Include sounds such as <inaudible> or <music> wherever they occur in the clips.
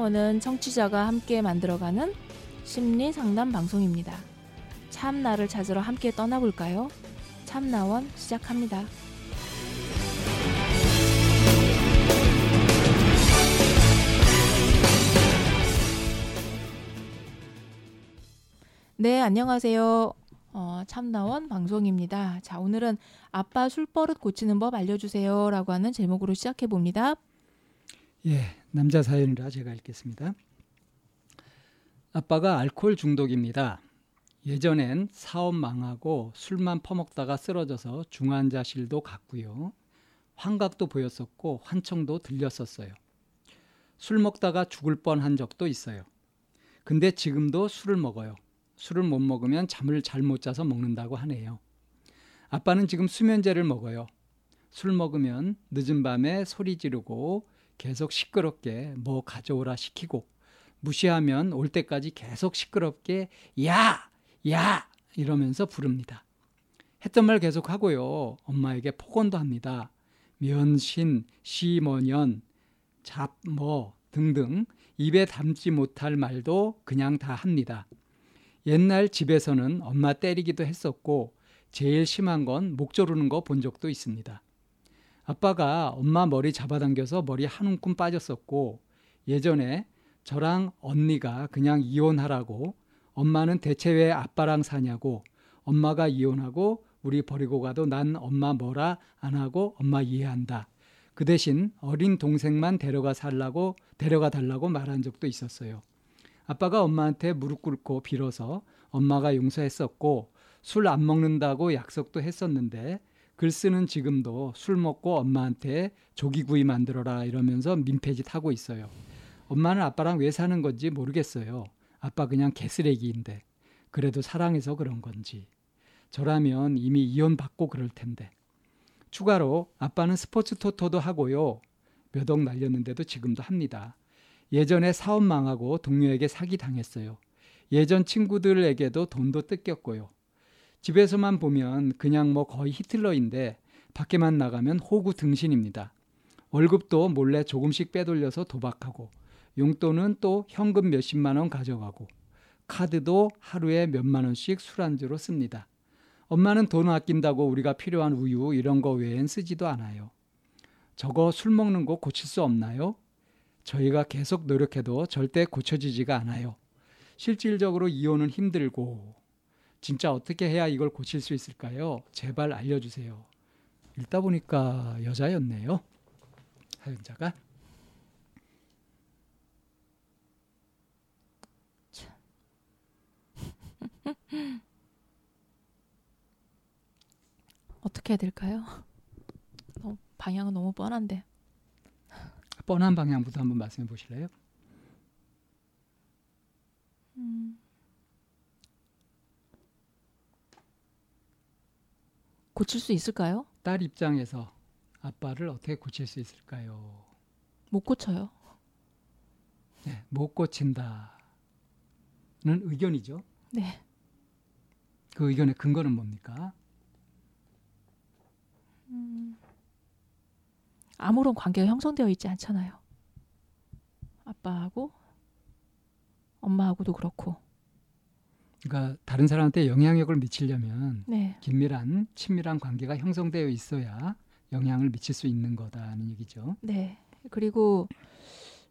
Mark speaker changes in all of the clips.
Speaker 1: 참나원은 청취자가 함께 만들어가는 심리 상담 방송입니다. 참나를 찾으러 함께 떠나볼까요? 참나원 시작합니다. 네, 안녕하세요. 어, 참나원 방송입니다. 자, 오늘은 아빠 술버릇 고치는 법 알려주세요 라고 하는 제목으로 시작해 봅니다.
Speaker 2: 예, 남자 사연이라 제가 읽겠습니다. 아빠가 알코올 중독입니다. 예전엔 사업 망하고 술만 퍼먹다가 쓰러져서 중환자실도 갔고요. 환각도 보였었고 환청도 들렸었어요. 술 먹다가 죽을 뻔한 적도 있어요. 근데 지금도 술을 먹어요. 술을 못 먹으면 잠을 잘 못 자서 먹는다고 하네요. 아빠는 지금 수면제를 먹어요. 술 먹으면 늦은 밤에 소리 지르고 계속 시끄럽게 뭐 가져오라 시키고 무시하면 올 때까지 계속 시끄럽게 야! 야! 이러면서 부릅니다. 했던 말 계속 하고요. 엄마에게 폭언도 합니다. 면신, 시머년, 잡, 뭐 등등 입에 담지 못할 말도 그냥 다 합니다. 옛날 집에서는 엄마 때리기도 했었고 제일 심한 건 목 조르는 거 본 적도 있습니다. 아빠가 엄마 머리 잡아당겨서 머리 한 움큼 빠졌었고 예전에 저랑 언니가 그냥 이혼하라고 엄마는 대체 왜 아빠랑 사냐고 엄마가 이혼하고 우리 버리고 가도 난 엄마 뭐라 안 하고 엄마 이해한다. 그 대신 어린 동생만 데려가 살라고 데려가 달라고 말한 적도 있었어요. 아빠가 엄마한테 무릎 꿇고 빌어서 엄마가 용서했었고 술 안 먹는다고 약속도 했었는데 글 쓰는 지금도 술 먹고 엄마한테 조기구이 만들어라 이러면서 민폐짓 하고 있어요. 엄마는 아빠랑 왜 사는 건지 모르겠어요. 아빠 그냥 개쓰레기인데 그래도 사랑해서 그런 건지 저라면 이미 이혼 받고 그럴 텐데 추가로 아빠는 스포츠 토토도 하고요. 몇 억 날렸는데도 지금도 합니다. 예전에 사업 망하고 동료에게 사기 당했어요. 예전 친구들에게도 돈도 뜯겼고요. 집에서만 보면 그냥 뭐 거의 히틀러인데 밖에만 나가면 호구 등신입니다. 월급도 몰래 조금씩 빼돌려서 도박하고 용돈은 또 현금 몇십만 원 가져가고 카드도 하루에 몇만 원씩 술안주로 씁니다. 엄마는 돈 아낀다고 우리가 필요한 우유 이런 거 외엔 쓰지도 않아요. 저거 술 먹는 거 고칠 수 없나요? 저희가 계속 노력해도 절대 고쳐지지가 않아요. 실질적으로 이혼은 힘들고 진짜 어떻게 해야 이걸 고칠 수 있을까요? 제발 알려주세요. 읽다 보니까 여자였네요. 사연자가. <laughs>
Speaker 1: 어떻게 해야 될까요? 너무, 방향은 너무 뻔한데.
Speaker 2: 뻔한 방향부터 한번 말씀해 보실래요?
Speaker 1: 음. 고칠 수 있을까요?
Speaker 2: 딸 입장에서 아빠를 어떻게 고칠 수 있을까요?
Speaker 1: 못 고쳐요.
Speaker 2: 네, 못 고친다는 의견이죠.
Speaker 1: 네.
Speaker 2: 그 의견의 근거는 뭡니까?
Speaker 1: 음. 아무런 관계가 형성되어 있지 않잖아요. 아빠하고 엄마하고도 그렇고.
Speaker 2: 그러니까 다른 사람한테 영향력을 미치려면
Speaker 1: 네.
Speaker 2: 긴밀한 친밀한 관계가 형성되어 있어야 영향을 미칠 수 있는 거다는 얘기죠.
Speaker 1: 네. 그리고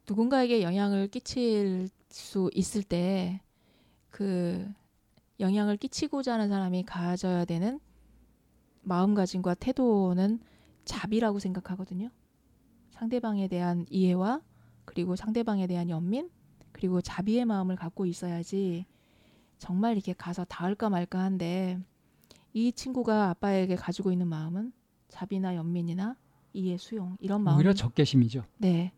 Speaker 1: 누군가에게 영향을 끼칠 수 있을 때 그 영향을 끼치고자 하는 사람이 가져야 되는 마음가짐과 태도는 자비라고 생각하거든요. 상대방에 대한 이해와 그리고 상대방에 대한 연민 그리고 자비의 마음을 갖고 있어야지 정말 이렇게 가서 닿을까 말까 한데 이 친구가 아빠에게 가지고 있는 마음은 자비나 연민이나 이해 수용 이런 마음
Speaker 2: 오히려 적개심이죠.
Speaker 1: 네.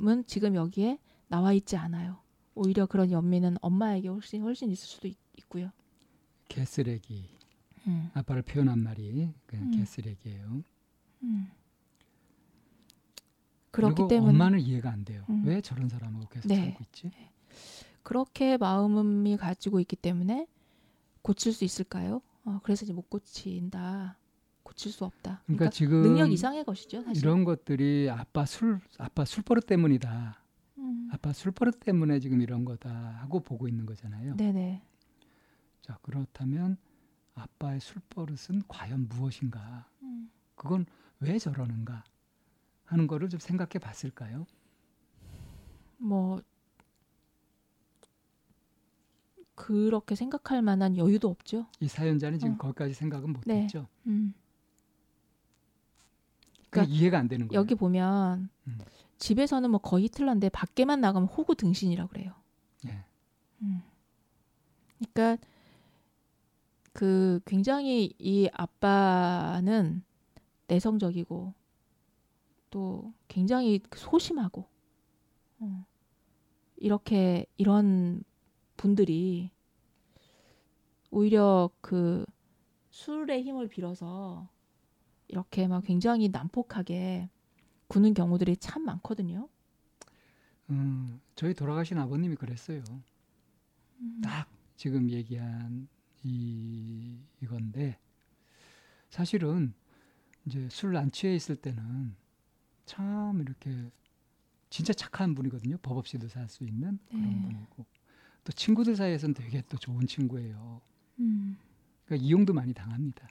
Speaker 1: 은 지금 여기에 나와 있지 않아요. 오히려 그런 연민은 엄마에게 훨씬 훨씬 있을 수도 있, 고요
Speaker 2: 개쓰레기.
Speaker 1: 음.
Speaker 2: 아빠를 표현한 말이 그냥
Speaker 1: 음.
Speaker 2: 개쓰레기예요.
Speaker 1: 음. 그렇기 때문에
Speaker 2: 엄마는 이해가 안 돼요.
Speaker 1: 음.
Speaker 2: 왜 저런 사람하고 계속
Speaker 1: 네.
Speaker 2: 살고 있지?
Speaker 1: 그렇게 마음이 가지고 있기 때문에 고칠 수 있을까요? 어, 그래서 이제 못 고친다. 고칠 수 없다.
Speaker 2: 그러니까, 지금
Speaker 1: 능력 이상의 것이죠, 사실.
Speaker 2: 이런 것들이 아빠 술 아빠 술버릇 때문이다.
Speaker 1: 음.
Speaker 2: 아빠 술버릇 때문에 지금 이런 거다 하고 보고 있는 거잖아요.
Speaker 1: 네네.
Speaker 2: 자 그렇다면 아빠의 술버릇은 과연 무엇인가?
Speaker 1: 음.
Speaker 2: 그건 왜 저러는가 하는 거를 좀 생각해 봤을까요?
Speaker 1: 뭐 그렇게 생각할 만한 여유도 없죠.
Speaker 2: 이 사연자는 지금
Speaker 1: 어.
Speaker 2: 거기까지 생각은
Speaker 1: 네.
Speaker 2: 못했죠.
Speaker 1: 음.
Speaker 2: 그게
Speaker 1: 그러니까
Speaker 2: 이해가 안 되는 거예요.
Speaker 1: 여기 보면
Speaker 2: 음.
Speaker 1: 집에서는 뭐 거의 틀렸는데 밖에만 나가면 호구 등신이라고 그래요.
Speaker 2: 예.
Speaker 1: 음. 그러니까 그 굉장히 이 아빠는 내성적이고 또 굉장히 소심하고 어. 이렇게 이런 분들이 오히려 그 술의 힘을 빌어서 이렇게 막 굉장히 난폭하게 구는 경우들이 참 많거든요.
Speaker 2: 음, 저희 돌아가신 아버님이 그랬어요.
Speaker 1: 음.
Speaker 2: 딱 지금 얘기한 이 이건데 사실은 이제 술 안 취해 있을 때는 참 이렇게 진짜 착한 분이거든요. 법 없이도 살 수 있는 그런
Speaker 1: 네.
Speaker 2: 분이고 또 친구들 사이에서는 되게 또 좋은 친구예요.
Speaker 1: 음.
Speaker 2: 그러니까 이용도 많이 당합니다.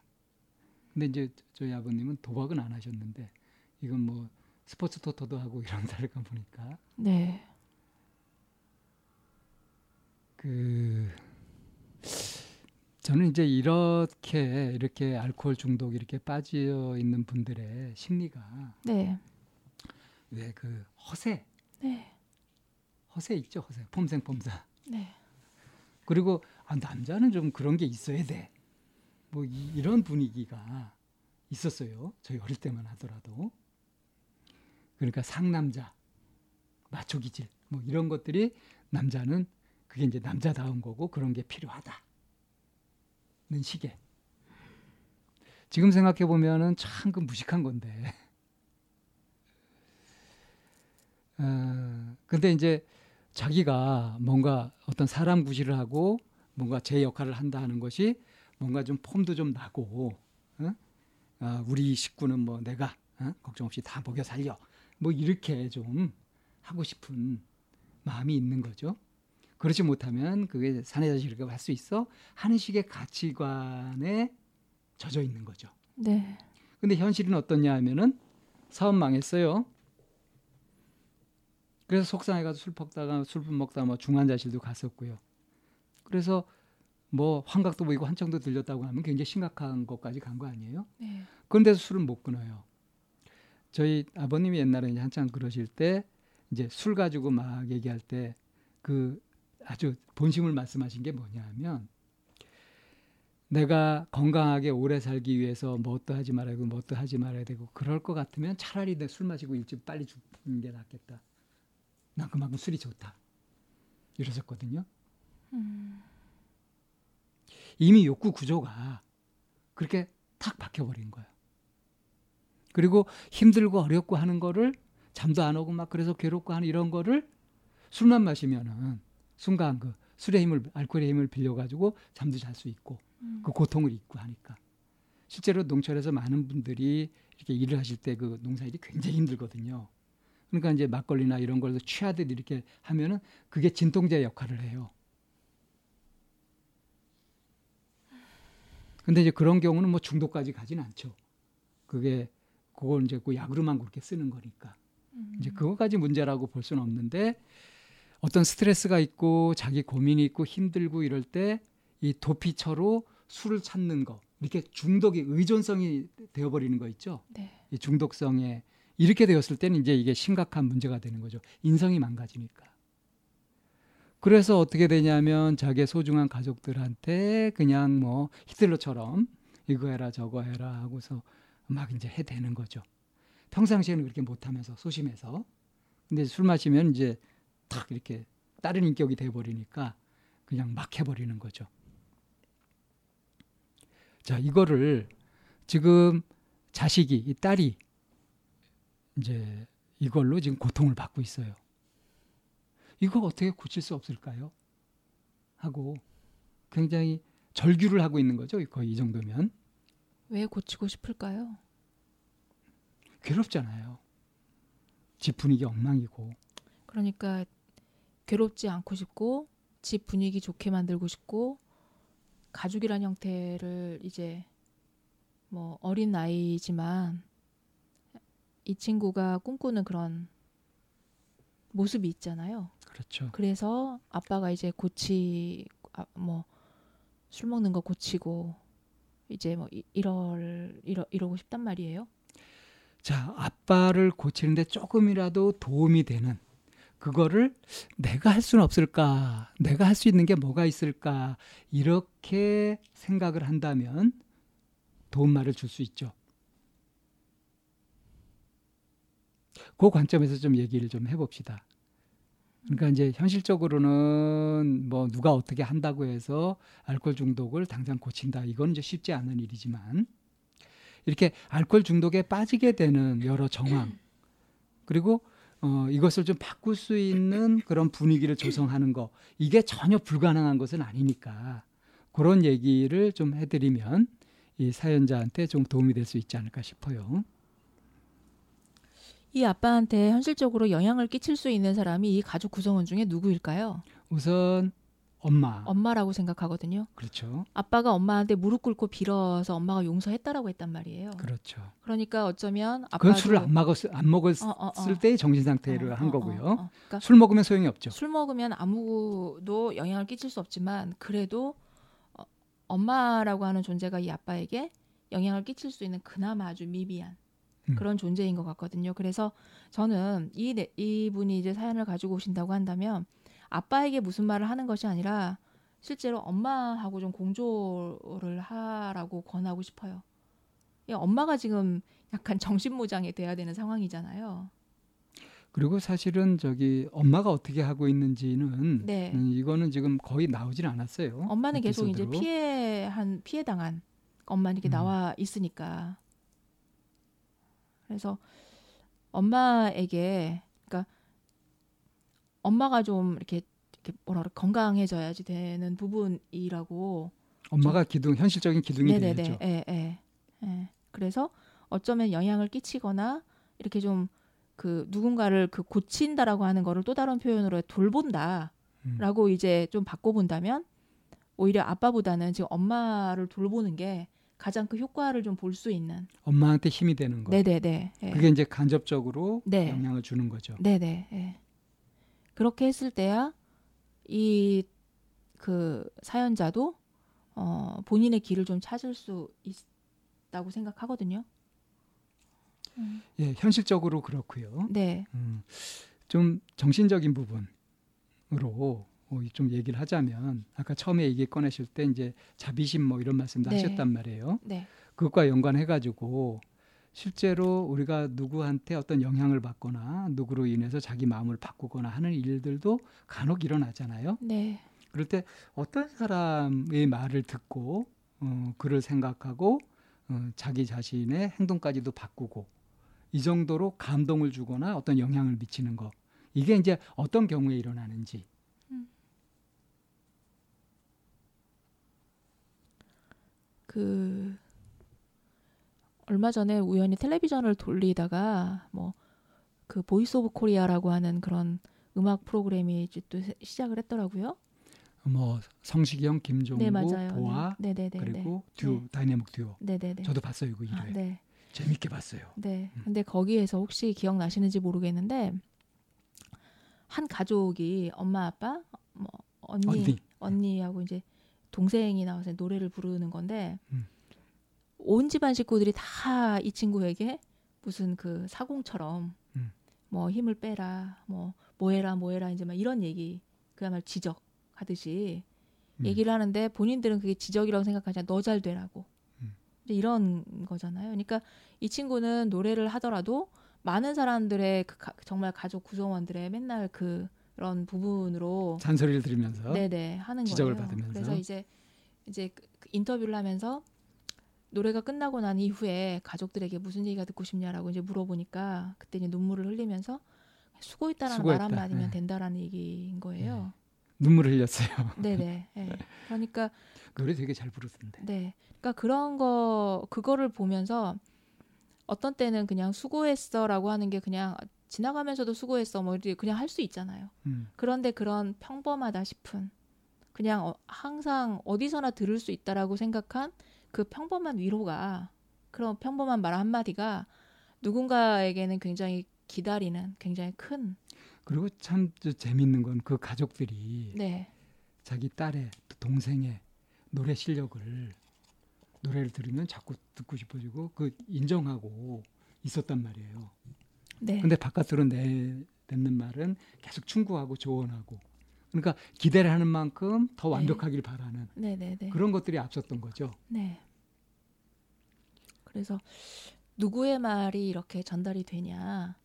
Speaker 2: 근데 이제 저희 아버님은 도박은 안 하셨는데 이건 뭐 스포츠 토토도 하고 <laughs> 이런 데가 보니까
Speaker 1: 네.
Speaker 2: 그 저는 이제 이렇게 이렇게 알코올 중독 이렇게 빠져 있는 분들의 심리가
Speaker 1: 네.
Speaker 2: 왜그 허세
Speaker 1: 네.
Speaker 2: 허세 있죠 허세 폼생폼사
Speaker 1: 네.
Speaker 2: 그리고 아, 남자는 좀 그런 게 있어야 돼. 뭐 이, 이런 분위기가 있었어요. 저희 어릴 때만 하더라도. 그러니까 상남자, 마초 기질, 뭐 이런 것들이 남자는 그게 이제 남자다운 거고 그런 게 필요하다. 는 시계. 지금 생각해 보면은 참 그 무식한 건데. <laughs> 어, 근데 이제 자기가 뭔가 어떤 사람 구실을 하고 뭔가 제 역할을 한다 하는 것이 뭔가 좀 폼도 좀 나고 어? 아, 우리 식구는 뭐 내가 어? 걱정 없이 다 먹여 살려 뭐 이렇게 좀 하고 싶은 마음이 있는 거죠. 그렇지 못하면 그게 사내 자식이라고 할 수 있어 하는 식의 가치관에 젖어 있는 거죠.
Speaker 1: 네.
Speaker 2: 근데 현실은 어떻냐 하면은 사업 망했어요. 그래서 속상해가지고 술 먹다가 술 먹다가 뭐 중환자실도 갔었고요. 그래서 뭐 환각도 보이고 환청도 들렸다고 하면 굉장히 심각한 것까지 간 거 아니에요?
Speaker 1: 네.
Speaker 2: 그런데도 술을 못 끊어요. 저희 아버님이 옛날에 이제 한창 그러실 때 이제 술 가지고 막 얘기할 때 그 아주 본심을 말씀하신 게 뭐냐 하면 내가 건강하게 오래 살기 위해서 뭣도 하지 말아야 되고 뭣도 하지 말아야 되고 그럴 것 같으면 차라리 내 술 마시고 일찍 빨리 죽는 게 낫겠다. 난 그만큼 술이 좋다. 이러셨거든요.
Speaker 1: 음.
Speaker 2: 이미 욕구 구조가 그렇게 탁 박혀버린 거예요. 그리고 힘들고 어렵고 하는 거를 잠도 안 오고 막 그래서 괴롭고 하는 이런 거를 술만 마시면은 순간 그 술의 힘을 알코올의 힘을 빌려가지고 잠도 잘 수 있고
Speaker 1: 음.
Speaker 2: 그 고통을 잊고 하니까 실제로 농촌에서 많은 분들이 이렇게 일을 하실 때 그 농사일이 굉장히 힘들거든요. 그러니까 이제 막걸리나 이런 걸로 취하듯 이렇게 하면은 그게 진통제 역할을 해요. 근데 이제 그런 경우는 뭐 중독까지 가진 않죠. 그게 그걸 이제 그 약으로만 그렇게 쓰는 거니까.
Speaker 1: 음.
Speaker 2: 이제 그거까지 문제라고 볼 수는 없는데 어떤 스트레스가 있고 자기 고민이 있고 힘들고 이럴 때 이 도피처로 술을 찾는 거 이렇게 중독이 의존성이 되어버리는 거 있죠.
Speaker 1: 네.
Speaker 2: 이 중독성에 이렇게 되었을 때는 이제 이게 심각한 문제가 되는 거죠. 인성이 망가지니까. 그래서 어떻게 되냐면 자기의 소중한 가족들한테 그냥 뭐 히틀러처럼 이거 해라 저거 해라 하고서 막 이제 해대는 거죠. 평상시에는 그렇게 못하면서 소심해서. 근데 술 마시면 이제 탁 이렇게 다른 인격이 돼버리니까 그냥 막 해버리는 거죠. 자, 이거를 지금 자식이, 이 딸이 이제 이걸로 지금 고통을 받고 있어요. 이거 어떻게 고칠 수 없을까요? 하고 굉장히 절규를 하고 있는 거죠. 거의 이 정도면.
Speaker 1: 왜 고치고 싶을까요?
Speaker 2: 괴롭잖아요. 집 분위기 엉망이고.
Speaker 1: 그러니까 괴롭지 않고 싶고 집 분위기 좋게 만들고 싶고 가족이란 형태를 이제 뭐 어린 나이지만 이 친구가 꿈꾸는 그런 모습이 있잖아요.
Speaker 2: 그렇죠.
Speaker 1: 그래서 아빠가 이제 고치 아, 뭐술 먹는 거 고치고 이제 뭐 이- 이럴 이러 이러고 싶단 말이에요.
Speaker 2: 자, 아빠를 고치는데 조금이라도 도움이 되는 그거를 내가 할 수는 없을까? 내가 할 수 있는 게 뭐가 있을까? 이렇게 생각을 한다면 도움말을 줄 수 있죠. 그 관점에서 좀 얘기를 좀 해봅시다. 그러니까 이제 현실적으로는 뭐 누가 어떻게 한다고 해서 알코올 중독을 당장 고친다. 이건 이제 쉽지 않은 일이지만 이렇게 알코올 중독에 빠지게 되는 여러 정황 그리고 어, 이것을 좀 바꿀 수 있는 그런 분위기를 조성하는 거 이게 전혀 불가능한 것은 아니니까 그런 얘기를 좀 해드리면 이 사연자한테 좀 도움이 될 수 있지 않을까 싶어요.
Speaker 1: 이 아빠한테 현실적으로 영향을 끼칠 수 있는 사람이 이 가족 구성원 중에 누구일까요?
Speaker 2: 우선 엄마
Speaker 1: 엄마라고 생각하거든요.
Speaker 2: 그렇죠,
Speaker 1: 아빠가 엄마한테 무릎 꿇고 빌어서 엄마가 용서했다라고 했단 말이에요.
Speaker 2: 그렇죠.
Speaker 1: 그러니까 어쩌면 아빠도
Speaker 2: 그건 술을 안 먹었 안 먹었을
Speaker 1: 어, 어, 어.
Speaker 2: 때의 정신 상태를
Speaker 1: 어,
Speaker 2: 한
Speaker 1: 어,
Speaker 2: 거고요.
Speaker 1: 어, 어. 그러니까
Speaker 2: 술 먹으면 소용이 없죠.
Speaker 1: 술 먹으면 아무도 영향을 끼칠 수 없지만 그래도 어, 엄마라고 하는 존재가 이 아빠에게 영향을 끼칠 수 있는 그나마 아주 미비한
Speaker 2: 음.
Speaker 1: 그런 존재인 것 같거든요. 그래서 저는 이 내- 이분이 이제 사연을 가지고 오신다고 한다면 아빠에게 무슨 말을 하는 것이 아니라 실제로 엄마하고 좀 공조를 하라고 권하고 싶어요. 이 엄마가 지금 약간 <laughs> 정신무장이 돼야 되는 상황이잖아요.
Speaker 2: 그리고 사실은 저기 엄마가 어떻게 하고 있는지는
Speaker 1: 네.
Speaker 2: 음, 이거는 지금 거의 나오진 않았어요.
Speaker 1: 엄마는 계속 이제
Speaker 2: 에피소드로.
Speaker 1: 피해 한 피해 당한 엄마 이렇게
Speaker 2: 음.
Speaker 1: 나와 있으니까 그래서 엄마에게 그러니까 엄마가 좀 이렇게 이렇게 뭐라 그래 건강해져야지 되는 부분이라고
Speaker 2: 엄마가 기둥 현실적인 기둥이
Speaker 1: 네네네
Speaker 2: 되죠.
Speaker 1: 예, 예, 예. 그래서 어쩌면 영향을 끼치거나 이렇게 좀 그 누군가를 그 고친다라고 하는 거를 또 다른 표현으로 돌본다.
Speaker 2: 음.
Speaker 1: 라고 이제 좀 바꿔 본다면 오히려 아빠보다는 지금 엄마를 돌보는 게 가장 그 효과를 좀 볼 수 있는.
Speaker 2: 엄마한테 힘이 되는 거.
Speaker 1: 네네네. 예.
Speaker 2: 그게 이제 간접적으로
Speaker 1: 네.
Speaker 2: 영향을 주는 거죠.
Speaker 1: 네네. 예. 그렇게 했을 때야 이 그 사연자도 어 본인의 길을 좀 찾을 수 있다고 생각하거든요.
Speaker 2: 예, 현실적으로 그렇고요.
Speaker 1: 네.
Speaker 2: 음, 좀 정신적인 부분으로 어, 좀 얘기를 하자면 아까 처음에 얘기 꺼내실 때 이제 자비심 뭐 이런 말씀도
Speaker 1: 네.
Speaker 2: 하셨단 말이에요.
Speaker 1: 네.
Speaker 2: 그것과 연관해 가지고 실제로 우리가 누구한테 어떤 영향을 받거나 누구로 인해서 자기 마음을 바꾸거나 하는 일들도 간혹 일어나잖아요.
Speaker 1: 네.
Speaker 2: 그럴 때 어떤 사람의 말을 듣고 어, 그를 생각하고 어, 자기 자신의 행동까지도 바꾸고 이 정도로 감동을 주거나 어떤 영향을 미치는 거 이게 이제 어떤 경우에 일어나는지
Speaker 1: 그 얼마 전에 우연히 텔레비전을 돌리다가 뭐 그 Voice of Korea라고 하는 그런 음악 프로그램이 이제 또 세- 시작을 했더라고요.
Speaker 2: 뭐 성시경, 김종국,
Speaker 1: 네 맞아요.
Speaker 2: 보아
Speaker 1: 네, 네, 네,
Speaker 2: 그리고
Speaker 1: 네.
Speaker 2: 듀오 다이내믹 듀오
Speaker 1: 네, 네, 네.
Speaker 2: 저도 봤어요 그
Speaker 1: 아,
Speaker 2: 1회
Speaker 1: 네.
Speaker 2: 재밌게 봤어요.
Speaker 1: 네.
Speaker 2: 음.
Speaker 1: 근데 거기에서 혹시 기억 나시는지 모르겠는데 한 가족이 엄마 아빠 뭐 언니
Speaker 2: 언니.
Speaker 1: 하고 이제 동생이 나와서 노래를 부르는 건데
Speaker 2: 음.
Speaker 1: 온 집안 식구들이 다 이 친구에게 무슨 그 사공처럼
Speaker 2: 음.
Speaker 1: 뭐 힘을 빼라 뭐 뭐해라 뭐해라 이제 막 이런 얘기 그야말로 지적하듯이
Speaker 2: 음.
Speaker 1: 얘기를 하는데 본인들은 그게 지적이라고 생각하지 너 잘 되라고
Speaker 2: 음.
Speaker 1: 이런 거잖아요. 그러니까 이 친구는 노래를 하더라도 많은 사람들의 그 가- 정말 가족 구성원들의 맨날 그 그런 부분으로
Speaker 2: 잔소리를 들으면서
Speaker 1: 네네 하는
Speaker 2: 지적을
Speaker 1: 거예요.
Speaker 2: 받으면서.
Speaker 1: 그래서 이제 이제 그- 그 인터뷰를 하면서 노래가 끝나고 난 이후에 가족들에게 무슨 얘기가 듣고 싶냐라고 이제 물어보니까 그때 이제 눈물을 흘리면서 수고했다라는
Speaker 2: 수고했다.
Speaker 1: 말 한마디면
Speaker 2: 네.
Speaker 1: 된다라는 얘기인 거예요.
Speaker 2: 눈물을 흘렸어요.
Speaker 1: 네네. 예. 그러니까 <laughs>
Speaker 2: 노래 되게 잘 부르던데.
Speaker 1: 네. 그러니까 그런 거 그거를 보면서 어떤 때는 그냥 수고했어라고 하는 게 그냥 지나가면서도 수고했어 뭐 이렇게 그냥 할 수 있잖아요.
Speaker 2: 음.
Speaker 1: 그런데 그런 평범하다 싶은 그냥 어, 항상 어디서나 들을 수 있다라고 생각한 그 평범한 위로가 그런 평범한 말 한마디가 누군가에게는 굉장히 기다리는 굉장히 큰
Speaker 2: 그리고 참 재밌는 건 그 가족들이
Speaker 1: 네.
Speaker 2: 자기 딸의 또 동생의 노래 실력을 노래를 들으면 자꾸 듣고 싶어지고 그 인정하고 있었단 말이에요.
Speaker 1: 네.
Speaker 2: 근데 바깥으로 내, 내는 말은 계속 충고하고 조언하고 그러니까 기대를 하는 만큼 더
Speaker 1: 네.
Speaker 2: 완벽하길 바라는
Speaker 1: 네, 네, 네.
Speaker 2: 그런 것들이 앞섰던 거죠.
Speaker 1: 네. 그래서 누구의 말이 이렇게 전달이 되냐라고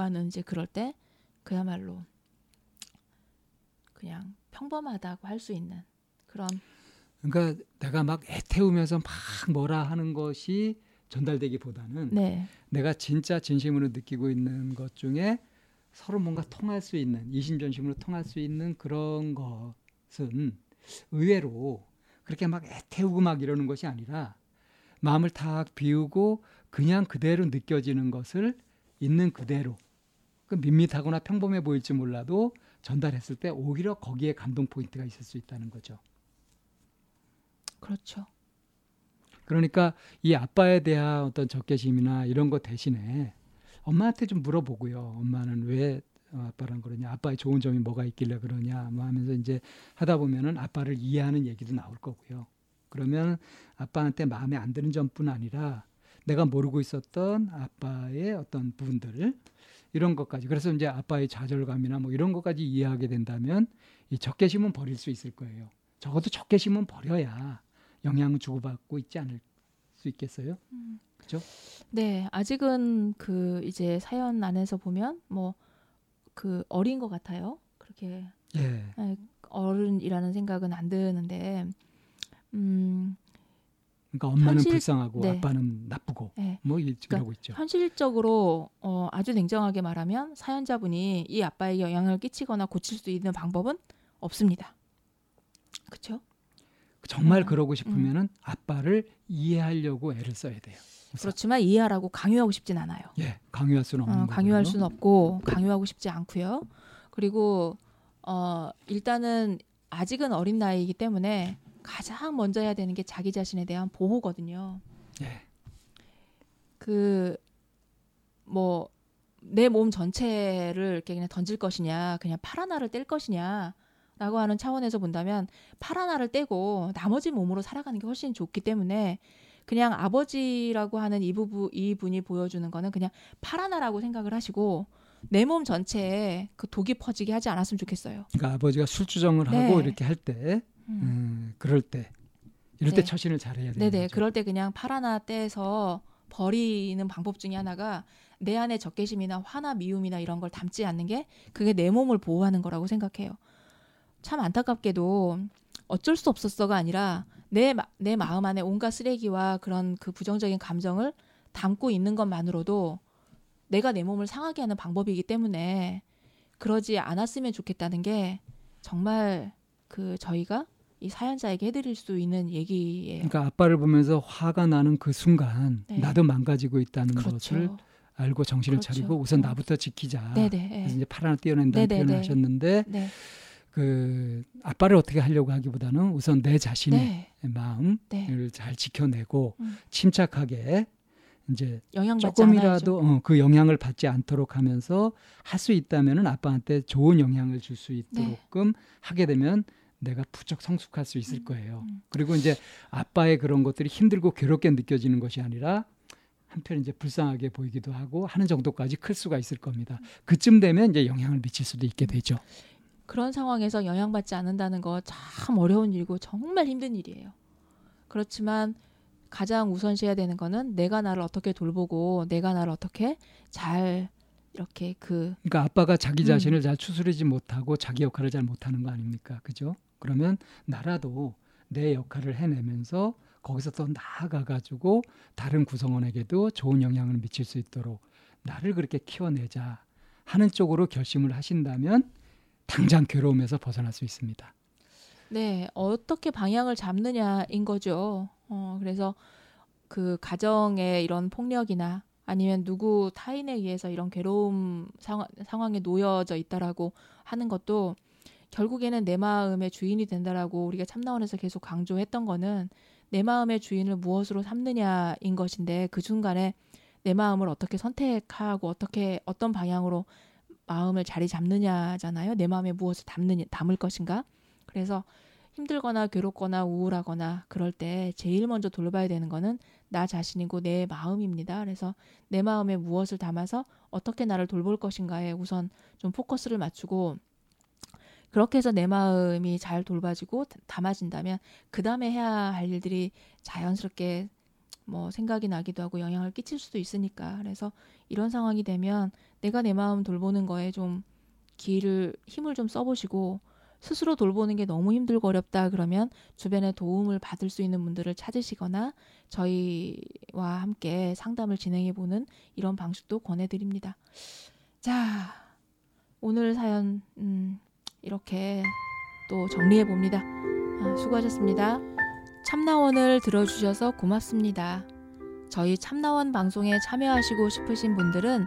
Speaker 1: 하는 이제 그럴 때 그야말로 그냥 평범하다고 할 수 있는 그런
Speaker 2: 그러니까 내가 막 애태우면서 막 뭐라 하는 것이 전달되기보다는
Speaker 1: 네.
Speaker 2: 내가 진짜 진심으로 느끼고 있는 것 중에 서로 뭔가 통할 수 있는 이심전심으로 통할 수 있는 그런 것은 의외로 그렇게 막 애태우고 막 이러는 것이 아니라 마음을 탁 비우고 그냥 그대로 느껴지는 것을 있는 그대로 그 밋밋하거나 평범해 보일지 몰라도 전달했을 때 오히려 거기에 감동 포인트가 있을 수 있다는 거죠.
Speaker 1: 그렇죠.
Speaker 2: 그러니까 이 아빠에 대한 어떤 적개심이나 이런 것 대신에 엄마한테 좀 물어보고요. 엄마는 왜 어, 아빠랑 그러냐, 아빠의 좋은 점이 뭐가 있길래 그러냐, 뭐 하면서 이제 하다 보면은 아빠를 이해하는 얘기도 나올 거고요. 그러면 아빠한테 마음에 안 드는 점뿐 아니라 내가 모르고 있었던 아빠의 어떤 부분들 이런 것까지 그래서 이제 아빠의 좌절감이나 뭐 이런 것까지 이해하게 된다면 이 적개심은 버릴 수 있을 거예요. 적어도 적개심은 버려야 영향을 주고받고 있지 않을 수 있겠어요? 그죠?
Speaker 1: 네, 아직은 그 이제 사연 안에서 보면 뭐 그 어린 것 같아요. 그렇게
Speaker 2: 예.
Speaker 1: 어른이라는 생각은 안 드는데, 음,
Speaker 2: 그러니까 엄마는
Speaker 1: 현실-
Speaker 2: 불쌍하고
Speaker 1: 네.
Speaker 2: 아빠는 나쁘고
Speaker 1: 네.
Speaker 2: 뭐 이-
Speaker 1: 그러니까
Speaker 2: 이러고 있죠.
Speaker 1: 현실적으로 어, 아주 냉정하게 말하면 사연자분이 이 아빠에게 영향을 끼치거나 고칠 수 있는 방법은 없습니다. 그렇죠?
Speaker 2: 정말
Speaker 1: 음,
Speaker 2: 그러고 싶으면은 아빠를 이해하려고 애를 써야 돼요. 우선.
Speaker 1: 그렇지만 이해하라고 강요하고 싶진 않아요.
Speaker 2: 예, 강요할 수는 없는
Speaker 1: 어,
Speaker 2: 거고요.
Speaker 1: 강요할 수는 없고 강요하고 싶지 않고요. 그리고 어, 일단은 아직은 어린 나이이기 때문에 가장 먼저 해야 되는 게 자기 자신에 대한 보호거든요.
Speaker 2: 예.
Speaker 1: 그뭐 내 몸 전체를 이렇게 그냥 던질 것이냐, 그냥 팔 하나를 뗄 것이냐 라고 하는 차원에서 본다면 팔 하나를 떼고 나머지 몸으로 살아가는 게 훨씬 좋기 때문에 그냥 아버지라고 하는 이 부부 이 분이 보여주는 거는 그냥 팔 하나라고 생각을 하시고 내 몸 전체에 그 독이 퍼지게 하지 않았으면 좋겠어요.
Speaker 2: 그러니까 아버지가 술주정을
Speaker 1: 네.
Speaker 2: 하고 이렇게 할 때,
Speaker 1: 음.
Speaker 2: 음, 그럴 때, 이럴
Speaker 1: 네.
Speaker 2: 때 처신을 잘해야 되는
Speaker 1: 네네.
Speaker 2: 거죠.
Speaker 1: 그럴 때 그냥 팔 하나 떼서 버리는 방법 중에 하나가 내 안에 적개심이나 화나 미움이나 이런 걸 담지 않는 게 그게 내 몸을 보호하는 거라고 생각해요. 참 안타깝게도 어쩔 수 없었어가 아니라 내, 마- 내 마음 안에 온갖 쓰레기와 그런 그 부정적인 감정을 담고 있는 것만으로도 내가 내 몸을 상하게 하는 방법이기 때문에 그러지 않았으면 좋겠다는 게 정말 그 저희가 이 사연자에게 해드릴 수 있는 얘기예요.
Speaker 2: 그러니까 아빠를 보면서 화가 나는 그 순간
Speaker 1: 네.
Speaker 2: 나도 망가지고 있다는 것을
Speaker 1: 그렇죠.
Speaker 2: 알고 정신을
Speaker 1: 그렇죠.
Speaker 2: 차리고 우선
Speaker 1: 어.
Speaker 2: 나부터 지키자.
Speaker 1: 네네.
Speaker 2: 그래서 이제 팔 하나 떼어낸다는
Speaker 1: 네네네.
Speaker 2: 표현을 하셨는데
Speaker 1: 네.
Speaker 2: 그 아빠를 어떻게 하려고 하기보다는 우선 내 자신의
Speaker 1: 네.
Speaker 2: 마음을
Speaker 1: 네.
Speaker 2: 잘 지켜내고
Speaker 1: 음.
Speaker 2: 침착하게 이제 조금이라도. 어, 그 영향을 받지 않도록 하면서 할 수 있다면은 아빠한테 좋은 영향을 줄수
Speaker 1: 네.
Speaker 2: 있도록끔 하게 되면 내가 부쩍 성숙할 수 있을
Speaker 1: 음,
Speaker 2: 거예요.
Speaker 1: 음.
Speaker 2: 그리고 이제 아빠의 그런 것들이 힘들고 괴롭게 느껴지는 것이 아니라 한편 이제 불쌍하게 보이기도 하고 하는 정도까지 클 수가 있을 겁니다. 그쯤 되면 이제 영향을 미칠 수도 있게 되죠.
Speaker 1: 그런 상황에서 영향받지 않는다는 거 참 어려운 일이고 정말 힘든 일이에요. 그렇지만 가장 우선시해야 되는 거는 내가 나를 어떻게 돌보고 내가 나를 어떻게 잘 이렇게 그
Speaker 2: 그러니까 아빠가 자기
Speaker 1: 음.
Speaker 2: 자신을 잘 추스르지 못하고 자기 역할을 잘 못하는 거 아닙니까? 그죠? 그러면 나라도 내 역할을 해내면서 거기서 더 나아가 가지고 다른 구성원에게도 좋은 영향을 미칠 수 있도록 나를 그렇게 키워내자 하는 쪽으로 결심을 하신다면 당장 괴로움에서 벗어날 수 있습니다.
Speaker 1: 네, 어떻게 방향을 잡느냐인 거죠. 어, 그래서 그 가정의 이런 폭력이나 아니면 누구 타인에 의해서 이런 괴로움 상황, 상황에 놓여져 있다라고 하는 것도 결국에는 내 마음의 주인이 된다라고 우리가 참나원에서 계속 강조했던 거는 내 마음의 주인을 무엇으로 삼느냐인 것인데 그 중간에 내 마음을 어떻게 선택하고 어떻게 어떤 방향으로 마음을 자리 잡느냐잖아요. 내 마음에 무엇을 담느냐 담을 것인가. 그래서 힘들거나 괴롭거나 우울하거나 그럴 때 제일 먼저 돌봐야 되는 거는 나 자신이고 내 마음입니다. 그래서 내 마음에 무엇을 담아서 어떻게 나를 돌볼 것인가에 우선 좀 포커스를 맞추고 그렇게 해서 내 마음이 잘 돌봐지고 담아진다면 그 다음에 해야 할 일들이 자연스럽게 뭐 생각이 나기도 하고 영향을 끼칠 수도 있으니까 그래서 이런 상황이 되면 내가 내 마음 돌보는 거에 좀 기를 힘을 좀 써보시고 스스로 돌보는 게 너무 힘들고 어렵다 그러면 주변에 도움을 받을 수 있는 분들을 찾으시거나 저희와 함께 상담을 진행해 보는 이런 방식도 권해드립니다. 자, 오늘 사연 음, 이렇게 또 정리해 봅니다. 아, 수고하셨습니다. 참나원을 들어주셔서 고맙습니다. 저희 참나원 방송에 참여하시고 싶으신 분들은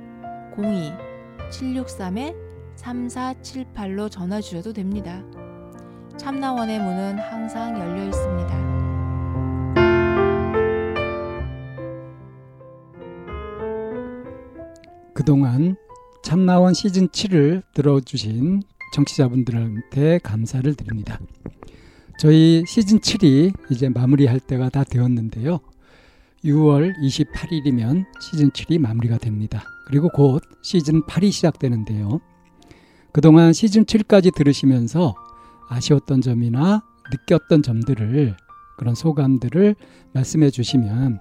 Speaker 1: 02-763-3478로 전화 주셔도 됩니다. 참나원의 문은 항상 열려 있습니다.
Speaker 2: 그동안 참나원 시즌 7을 들어주신 청취자분들한테 감사를 드립니다. 저희 시즌 7이 이제 마무리할 때가 다 되었는데요. 6월 28일이면 시즌 7이 마무리가 됩니다. 그리고 곧 시즌 8이 시작되는데요. 그동안 시즌 7까지 들으시면서 아쉬웠던 점이나 느꼈던 점들을 그런 소감들을 말씀해 주시면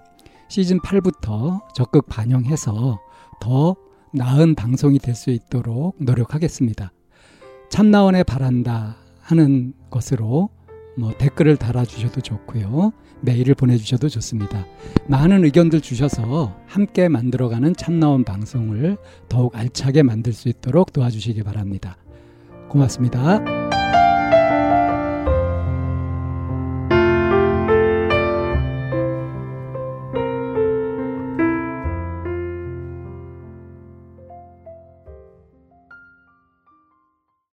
Speaker 2: 시즌 8부터 적극 반영해서 더 나은 방송이 될 수 있도록 노력하겠습니다. 참나원에 바란다 하는 것으로 뭐 댓글을 달아주셔도 좋고요. 메일을 보내주셔도 좋습니다. 많은 의견들 주셔서 함께 만들어가는 참나원 방송을 더욱 알차게 만들 수 있도록 도와주시기 바랍니다. 고맙습니다.